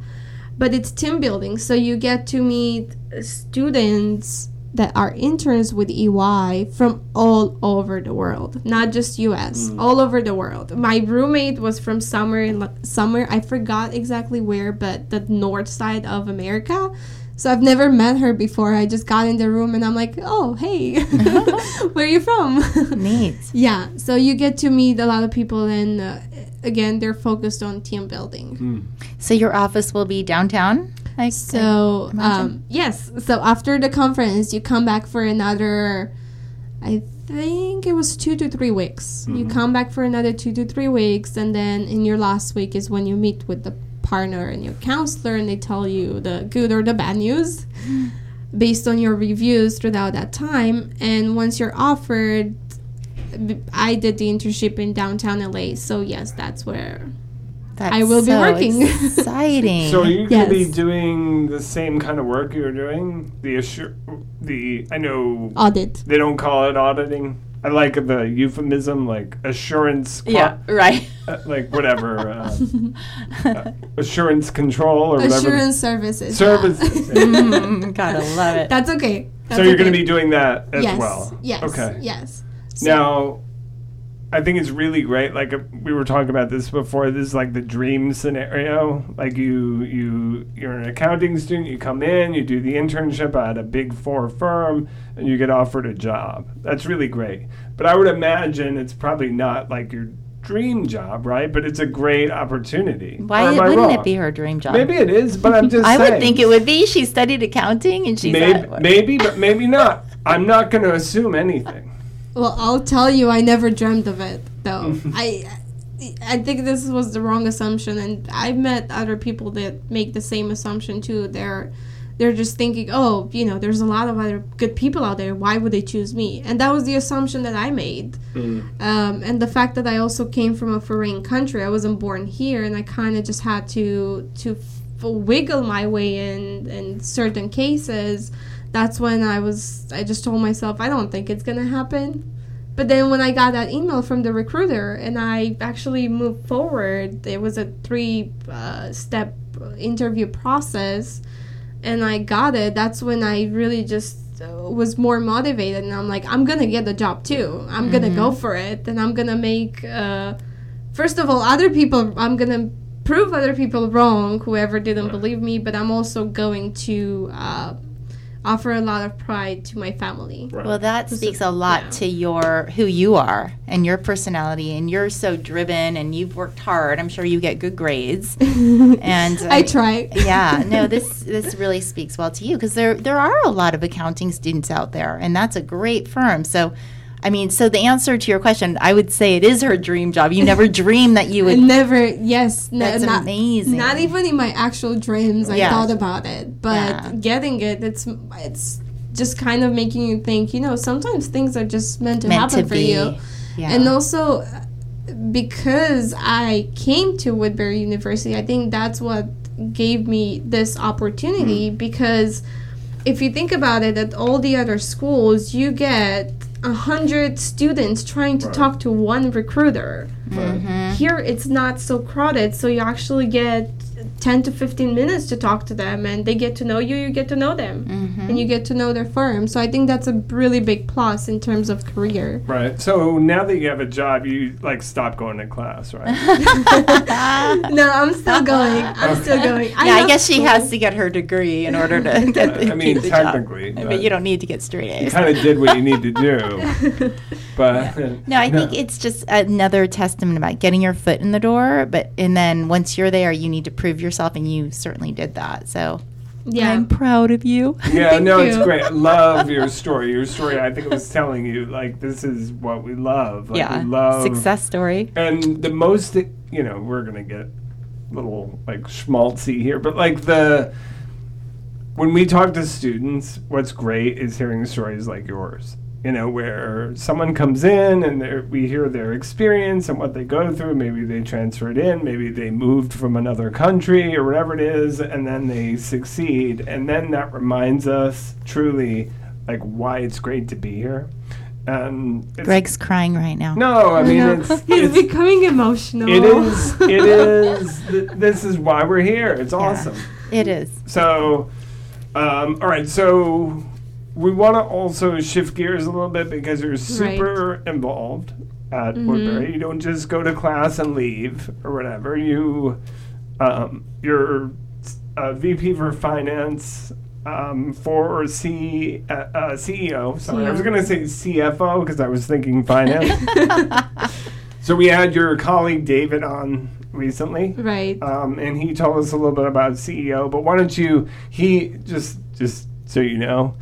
But it's team building, so you get to meet students that are interns with EY from all over the world, not just US, all over the world. My roommate was from somewhere in somewhere I forgot exactly where, but the north side of America. So I've never met her before. I just got in the room and I'm like, "Oh, hey. [laughs] Where are you from?" [laughs] Neat. yeah, so you get to meet a lot of people and uh, again, they're focused on team building. So your office will be downtown. Like So, um, yes. So after the conference, you come back for another. I think it was two to three weeks. You come back for another two to three weeks, and then in your last week is when you meet with the partner and your counselor, and they tell you the good or the bad news [gasps] based on your reviews throughout that time. And once you're offered, I did the internship in downtown LA, so yes, that's where That's I will be working. [laughs] Exciting. So, are you going to be doing the same kind of work you're doing? The assur- the I know audit. they don't call it auditing. I like the euphemism, like assurance. qua- yeah. Right. uh, like whatever. Uh, [laughs] uh, assurance control or whatever. Assurance services. yeah. Services. [laughs] Mm, gotta love it. That's okay. so you're going to be doing that as yes, well. Yes. Okay. Yes. So- Now, I think it's really great. Like uh, we were talking about this before. This is like the dream scenario. Like you, you, you're an accounting student. You come in, you do the internship at a big four firm, and you get offered a job. That's really great. But I would imagine it's probably not like your dream job, right? But it's a great opportunity. Why wouldn't wrong? it be her dream job? Maybe it is, but I'm [laughs] just I saying. would think it would be. She studied accounting and she's Maybe, maybe, but maybe not. I'm not going to assume anything. Well, I'll tell you, I never dreamt of it though. [laughs] I, I think this was the wrong assumption, and I've met other people that make the same assumption too. They're, they're just thinking, oh, you know, there's a lot of other good people out there. Why would they choose me? And that was the assumption that I made. Um, and the fact that I also came from a foreign country, I wasn't born here, and I kind of just had to to f- wiggle my way in in certain cases. That's when I was. I just told myself, I don't think it's gonna happen. But then when I got that email from the recruiter and I actually moved forward, it was a three uh, step interview process, and I got it. That's when I really just uh, was more motivated, and I'm like, I'm gonna get the job too. I'm gonna go for it, and I'm gonna make. Uh, first of all, other people. I'm gonna prove other people wrong, whoever didn't believe me, but I'm also going to uh, offer a lot of pride to my family. Right. Well, that speaks a lot yeah. to your who you are and your personality, and you're so driven, and you've worked hard. I'm sure you get good grades, [laughs] and I uh, try. yeah, no, this this really speaks well to you because there there are a lot of accounting students out there, and that's a great firm. So, I mean, so the answer to your question, I would say it is her dream job. You never [laughs] dream that you would. never, yes, no, That's not, amazing. Not even in my actual dreams, I Yeah. thought about it, but Yeah. getting it, it's it's just kind of making you think. You know, sometimes things are just meant to meant happen to for be. you, Yeah. and also because I came to Woodbury University, I think that's what gave me this opportunity. Mm. Because if you think about it, at all the other schools, you get a hundred students trying to Right. talk to one recruiter. Mm-hmm. Here it's not so crowded, so you actually get 10 to 15 minutes to talk to them and they get to know you, you get to know them. Mm-hmm. And you get to know their firm. So I think that's a really big plus in terms of career. Right. So now that you have a job, you like stop going to class, right? [laughs] no, I'm still going. I'm still going. yeah, I love guess she has to get her degree in order to [laughs] [laughs] get the, I mean, keep the job. technically, but, but- you don't need to get straight you A's. kind of did what you need to do, but [laughs] No, I think it's just another testament about getting your foot in the door. But and then once you're there, you need to prove yourself, and you certainly did that. So Yeah. I'm proud of you. [laughs] Yeah, Thank no, it's great. I love your [laughs] story. Your story, I think it was telling you like this is what we love. Like, yeah, we love success story. And the most, you know, we're gonna get a little like schmaltzy here, but like the when we talk to students, what's great is hearing stories like yours. You know, where someone comes in and we hear their experience and what they go through. Maybe they transferred in, maybe they moved from another country or whatever it is, and then they succeed. And then that reminds us truly like why it's great to be here. And it's, Greg's crying right now. no, I mean No. it's, [laughs] He's it's becoming emotional. it is. It is. th- This is why we're here. It's awesome. It is. So, um, all right. So, we want to also shift gears a little bit because you're super involved at Woodbury. You don't just go to class and leave or whatever. You, um, you're uh, VP for finance. Um, for C, uh, uh, CEO. Sorry, I was going to say CFO because I was thinking finance. [laughs] So we had your colleague David on recently, Right. um, and he told us a little bit about CEO. But why don't you? He just just so you know,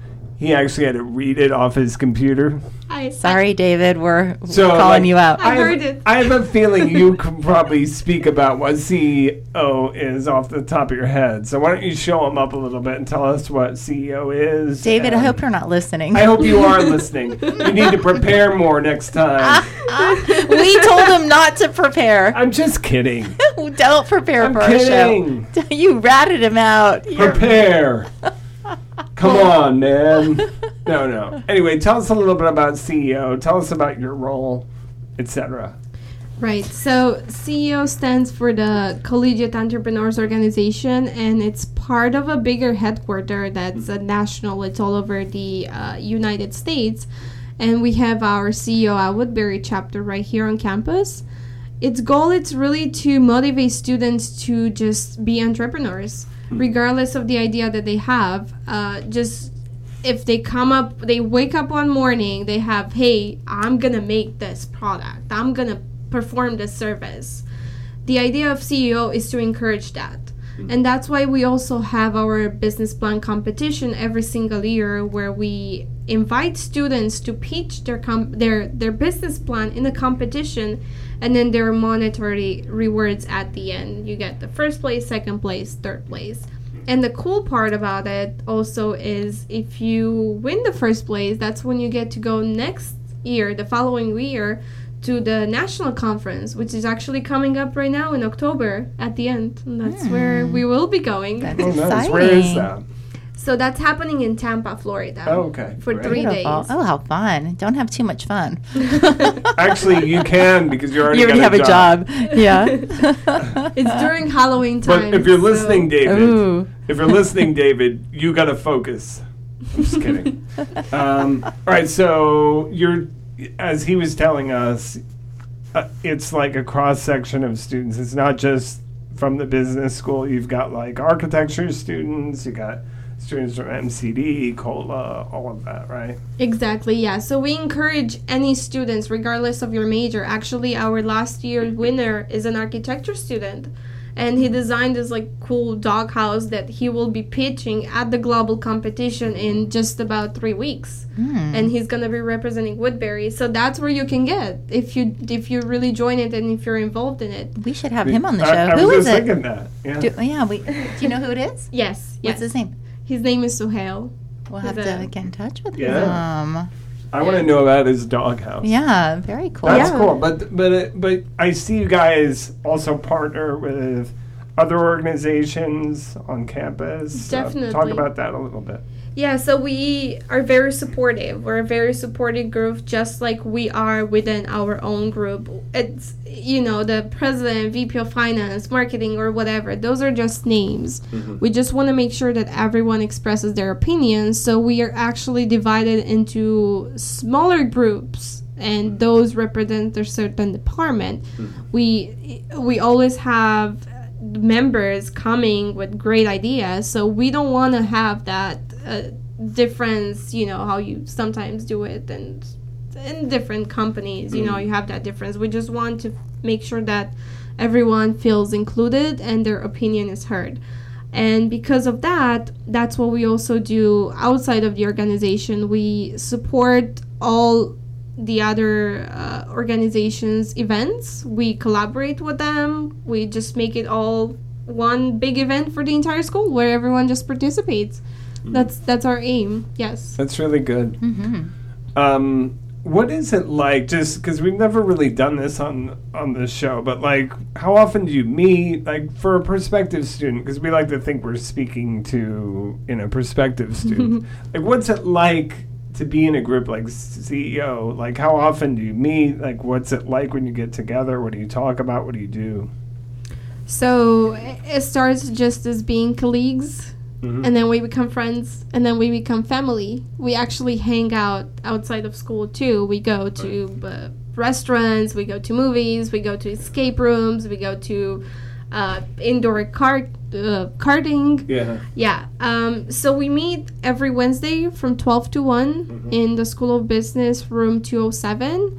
he actually had to read it off his computer. I, Sorry, David. We're, we're So, calling like, you out. I have- heard it. I have a feeling you can probably speak about what CEO is off the top of your head. So why don't you show him up a little bit and tell us what CEO is? David, I and- hope you're not listening. I hope you are [laughs] listening. You need to prepare more next time. [laughs] we told him not to prepare. I'm just kidding. [laughs] Don't prepare I'm for kidding. our show. You ratted him out. You're- Prepare. Come on, man. [laughs] No, no. Anyway, tell us a little bit about CEO. Tell us about your role, etc. Right. So CEO stands for the Collegiate Entrepreneurs Organization, and it's part of a bigger headquarter that's a national. It's all over the uh, United States, and we have our CEO at Woodbury chapter right here on campus. Its goal is really to motivate students to just be entrepreneurs, regardless of the idea that they have. Uh, just if they come up, they wake up one morning, they have, hey, I'm gonna make this product, I'm gonna perform this service. The idea of CEO is to encourage that. And that's why we also have our business plan competition every single year where we invite students to pitch their com- their their business plan in a competition and then there are monetary rewards at the end. You get the first place, second place, third place. And the cool part about it also is if you win the first place, that's when you get to go next year, the following year, to the national conference, which is actually coming up right now in October at the end. And that's where hmm. we will be going. That's Oh, nice. exciting. Where is that? So that's happening in Tampa, Florida. Oh, okay. For Great. three Beautiful. days. Oh, how fun. Don't have too much fun. [laughs] Actually, you can because you already, you already got have a job. Yeah. [laughs] It's during Halloween time. But if you're so- listening, David, Ooh. if you're listening, David, you got to focus. I'm just kidding. [laughs] um, all right, so you're, as he was telling us, uh, it's like a cross section of students. It's not just from the business school. You've got like architecture students, you got students from MCD, COLA, all of that, right? Exactly, yeah. So we encourage any students, regardless of your major. Actually, our last year winner is an architecture student. And he designed this like cool doghouse that he will be pitching at the global competition in just about three weeks. Hmm. And he's gonna be representing Woodbury. So that's where you can get if you if you really join it and if you're involved in it. We should have him on the show. I, I Who was is just it? thinking that. Yeah. Do, yeah, we. Do you know who it is? Yes, yes. What's his name? His name is Suhail. We'll have Is to it- get in touch with Yeah. him. I want to know about his doghouse. Yeah, very cool. That's Yeah. cool. But but it, but I see you guys also partner with other organizations on campus. Uh, talk Definitely. about that a little bit. Yeah, so we are very supportive. We're a very supportive group, just like we are within our own group. It's, you know, the president, VP of finance, marketing, or whatever. Those are just names. Mm-hmm. We just want to make sure that everyone expresses their opinions. So we are actually divided into smaller groups. And mm-hmm. those represent a certain department. Mm-hmm. We we always have members coming with great ideas so we don't want to have that uh, difference you know how you sometimes do it and in different companies you know you have that difference. We just want to make sure that everyone feels included and their opinion is heard. And because of that that's what we also do outside of the organization. We support all the other uh, organizations events. We collaborate with them. We just make it all one big event for the entire school where everyone just participates that's that's our aim yes That's really good. hmm Um, what is it like? Just because we've never really done this on on this show, but like, how often do you meet? Like for a prospective student, because we like to think we're speaking to you know prospective [laughs] student. like, what's it like to be in a group like CEO? Like, how often do you meet? Like, what's it like when you get together? What do you talk about? What do you do? so it it starts just as being colleagues Mhm. and then we become friends and then we become family. We actually hang out outside of school too. We go to uh, restaurants we go to movies we go to escape rooms we go to uh, indoor kart uh, karting. Yeah. yeah um, so we meet every wednesday from 12 to one in the school of business room 207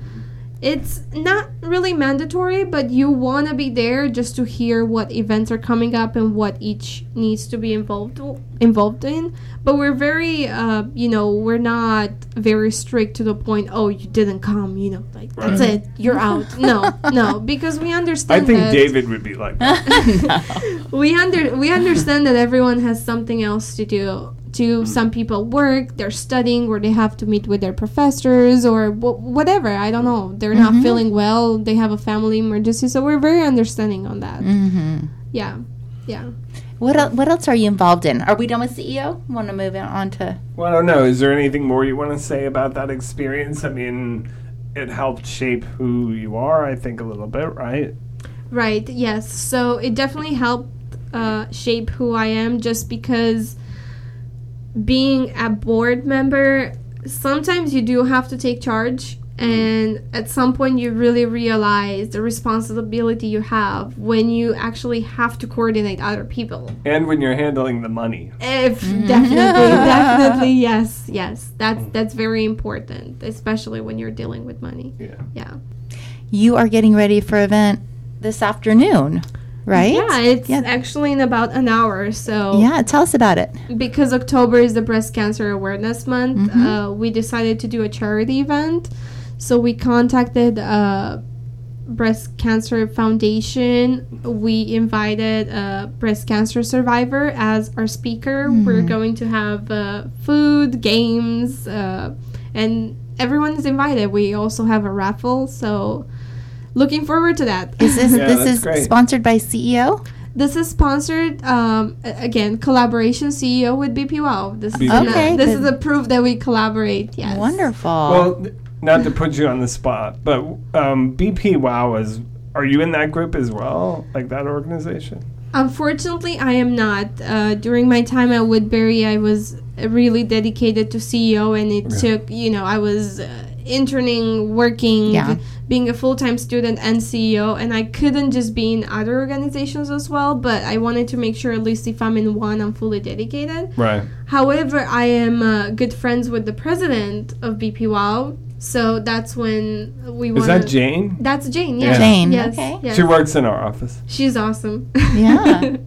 it's not really mandatory, but you want to be there just to hear what events are coming up and what each needs to be involved involved in. But we're very, uh, you know, we're not very strict to the point. Oh, you didn't come, you know, like that's it, you're out. [laughs] No, no, because we understand. I think that David would be like that. [laughs] we under we understand that everyone has something else to do to some people work they're studying or they have to meet with their professors or wh- whatever i don't know they're not feeling well they have a family emergency so we're very understanding on that hmm yeah yeah What el- What else are you involved in? Are we done with CEO? Want to move on to? Well, I don't know. Is there anything more you want to say about that experience? I mean, it helped shape who you are, I think, a little bit, right? Right, yes. So it definitely helped uh, shape who I am just because being a board member, sometimes you do have to take charge. And at some point, you really realize the responsibility you have when you actually have to coordinate other people. And when you're handling the money. If mm. [laughs] definitely, definitely, yes, yes. That's that's very important, especially when you're dealing with money. Yeah. Yeah. You are getting ready for event this afternoon, right? Yeah, it's Yeah. actually in about an hour. So Yeah, tell us about it. because October is the breast cancer awareness month, Mhm. uh, we decided to do a charity event. So we contacted uh, Breast Cancer Foundation. We invited a breast cancer survivor as our speaker. We're going to have uh, food, games, uh, and everyone is invited. We also have a raffle. So looking forward to that. Is this Yeah, this is great. sponsored by CEO? This is sponsored um, again collaboration CEO with BP Wow. This is BP an- Okay, this is a proof that we collaborate. Yes. Wonderful. Well, th- not to put you on the spot, but um, BP Wow is. Are you in that group as well? Like that organization? Unfortunately, I am not. Uh, during my time at Woodbury, I was really dedicated to CEO, and it Okay. took you know I was uh, interning, working, Yeah. being a full time student and CEO, and I couldn't just be in other organizations as well. But I wanted to make sure, at least if I'm in one, I'm fully dedicated. Right. However, I am uh, good friends with the president of BP Wow, so that's when we Is that Jane? That's Jane. Yeah. Yes. Jane, Yes. okay. yes. She works in our office. She's awesome. Yeah. [laughs]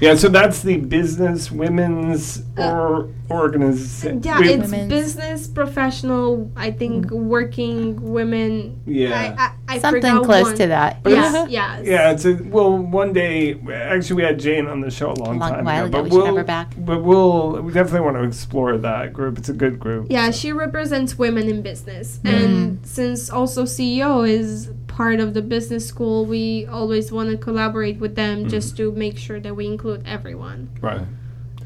Yeah, so that's the business women's or organization. Yeah, it's Women's- business professional. I think working women. Yeah. I, I, I Something close one. to that. Yes, [laughs] yes. Yeah, it's a well. One day, actually, we had Jane on the show a long, Long time while ago, ago. but we we'll have her back. but we'll we definitely want to explore that group. It's a good group. Yeah, she represents women in business. Mm. And since also CEO is part of the business school, we always want to collaborate with them just to make sure that we include everyone. Right.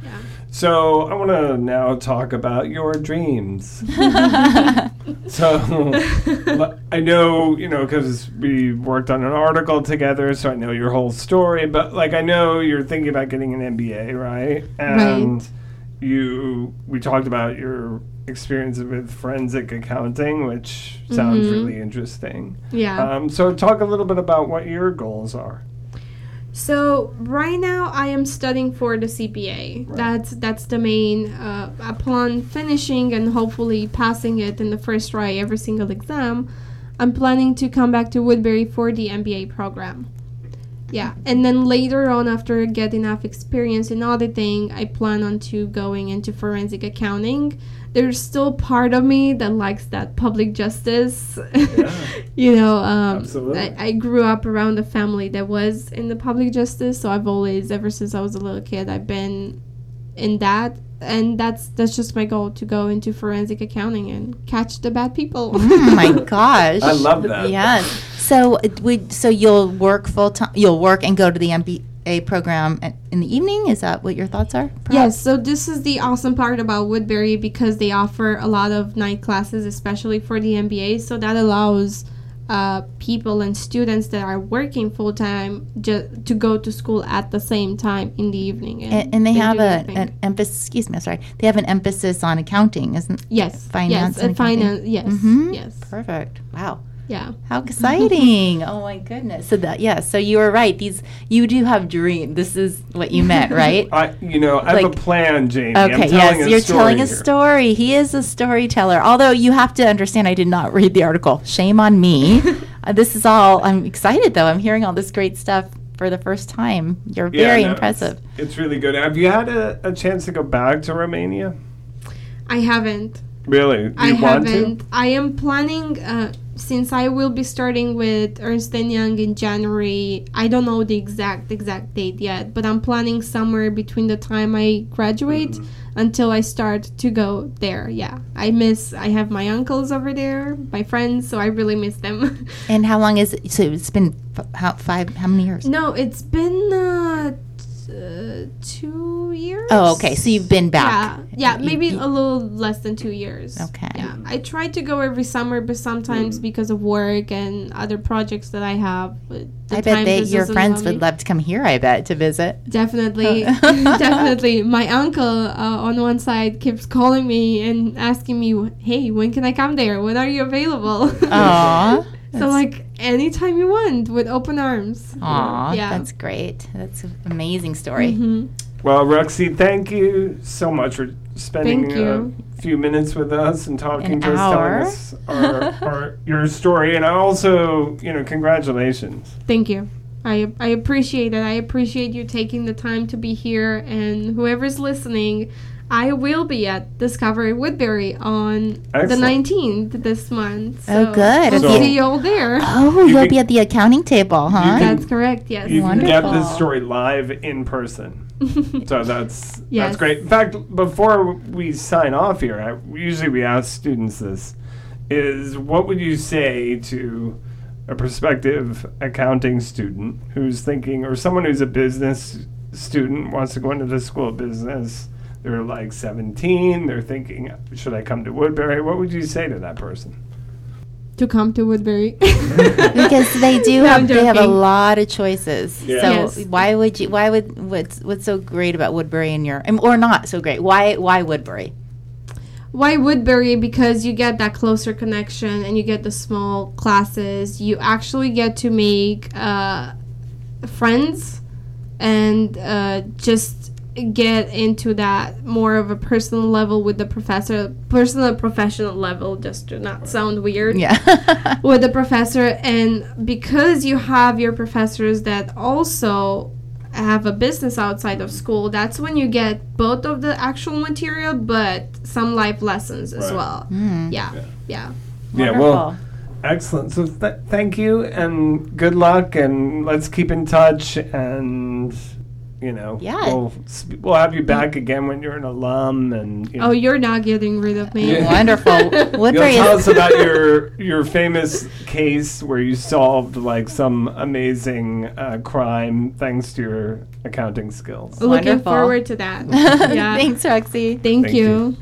Yeah. So I want to now talk about your dreams. [laughs] so I know you know because we worked on an article together, so I know your whole story. But like I know you're thinking about getting an MBA, right? And you we talked about your experience with forensic accounting, which sounds Mhm. really interesting. Yeah. Um, so talk a little bit about what your goals are. So right now I am studying for the CPA. Right. That's that's the main. Uh, upon finishing and hopefully passing it in the first try every single exam, I'm planning to come back to Woodbury for the MBA program. Yeah, and then later on, after I get enough experience in auditing, I plan on to going into forensic accounting. There's still part of me that likes that public justice. [laughs] you know, um, Absolutely. I, I grew up around a family that was in the public justice, so I've always, ever since I was a little kid, I've been in that, and that's that's just my goal to go into forensic accounting and catch the bad people. [laughs] oh my [laughs] gosh. I love that. Yes. So it would so you'll work full time. You'll work and go to the MBA program at, in the evening. Is that what your thoughts are? Yes, so this is the awesome part about Woodbury because they offer a lot of night classes, especially for the MBA. So that allows uh, people and students that are working full time just to go to school at the same time in the evening. And, and they have a, an emphasis. Excuse me. Sorry. They have an emphasis on accounting, isn't? yes, finance yes, and and finance. Yes, Mhm. yes, Perfect. Wow. Yeah. How exciting! oh my goodness. So that yeah. So you were right. These you do have dream. This is what you meant, [laughs] right? I, you know, I have a plan, Jamie. I'm Okay, telling yes, a you're story telling a here. story. He is a storyteller. Although you have to understand, I did not read the article. Shame on me. [laughs] uh, this is all. I'm excited though. I'm hearing all this great stuff for the first time. You're Yeah, very no, impressive. It's, it's really good. Have you had a, a chance to go back to Romania? I haven't. Really? Do I you haven't. to? I am planning. Uh, since I will be starting with Ernst and Young in January, I don't know the exact exact date yet, but I'm planning somewhere between the time I graduate Mm-hmm. until I start to go there. Yeah, I miss. I have my uncles over there, my friends, so I really miss them. [laughs] And how long is it? So it's been f- how five? How many years? no, it's been uh, t- uh, two years. Oh, okay. So you've been back. Yeah, yeah, You- maybe you- a little less than two years. Okay. Yeah, I try to go every summer, but sometimes because of work and other projects that I have, uh, I bet they, your friends would love to come here. I bet to visit. Definitely, [laughs] [laughs] definitely. My uncle uh, on one side keeps calling me and asking me, "Hey, when can I come there? When are you available?" [laughs] Aw. so like anytime you want, with open arms. Aw, Yeah. that's great. That's an amazing story. Mhm. Well, Roxy, thank you so much for spending Thank you. a few minutes with us and talking An to us, hour. telling us our, [laughs] our, your story. And I also, you know, congratulations. Thank you. I, I appreciate it. I appreciate you taking the time to be here. And whoever's listening, I will be at Discovery Woodbury on Excellent. the 19th this month. Oh, good. I'll So- see you all there. Oh, You you'll can- be at the accounting table, huh? can- That's correct. Yes. You can get this story live in person. [laughs] So that's Yes. that's great. In fact, before we sign off here, I, usually we ask students this: is what would you say to a prospective accounting student who's thinking, or someone who's a business student wants to go into the school of business? They're like 17. They're thinking, should I come to Woodbury? What would you say to that person? to come to Woodbury. [laughs] because they do No, have they have a lot of choices. Yeah. So Yes. why would you? Why would what's what's so great about Woodbury in your or not so great? Why why Woodbury? why Woodbury? Because you get that closer connection and you get the small classes. You actually get to make uh, friends and uh, just get into that more of a personal level with the professor, personal professional level, just to not sound weird Yeah. [laughs] with the professor and because you have your professors that also have a business outside of school that's when you get both of the actual material but some life lessons as Right. well Mm, yeah yeah Yeah, wonderful. well, excellent. So th- thank you and good luck, and let's keep in touch. And you know, Yeah. we'll we'll have you back again when you're an alum, and you know, oh you're not getting rid of me Yeah. Wonderful. [laughs] you'll Woodbury tell is us about [laughs] your your famous case where you solved like some amazing uh, crime thanks to your accounting skills. looking Wonderful. forward to that [laughs] yeah Thanks, Roxy. thank, Thank you. you.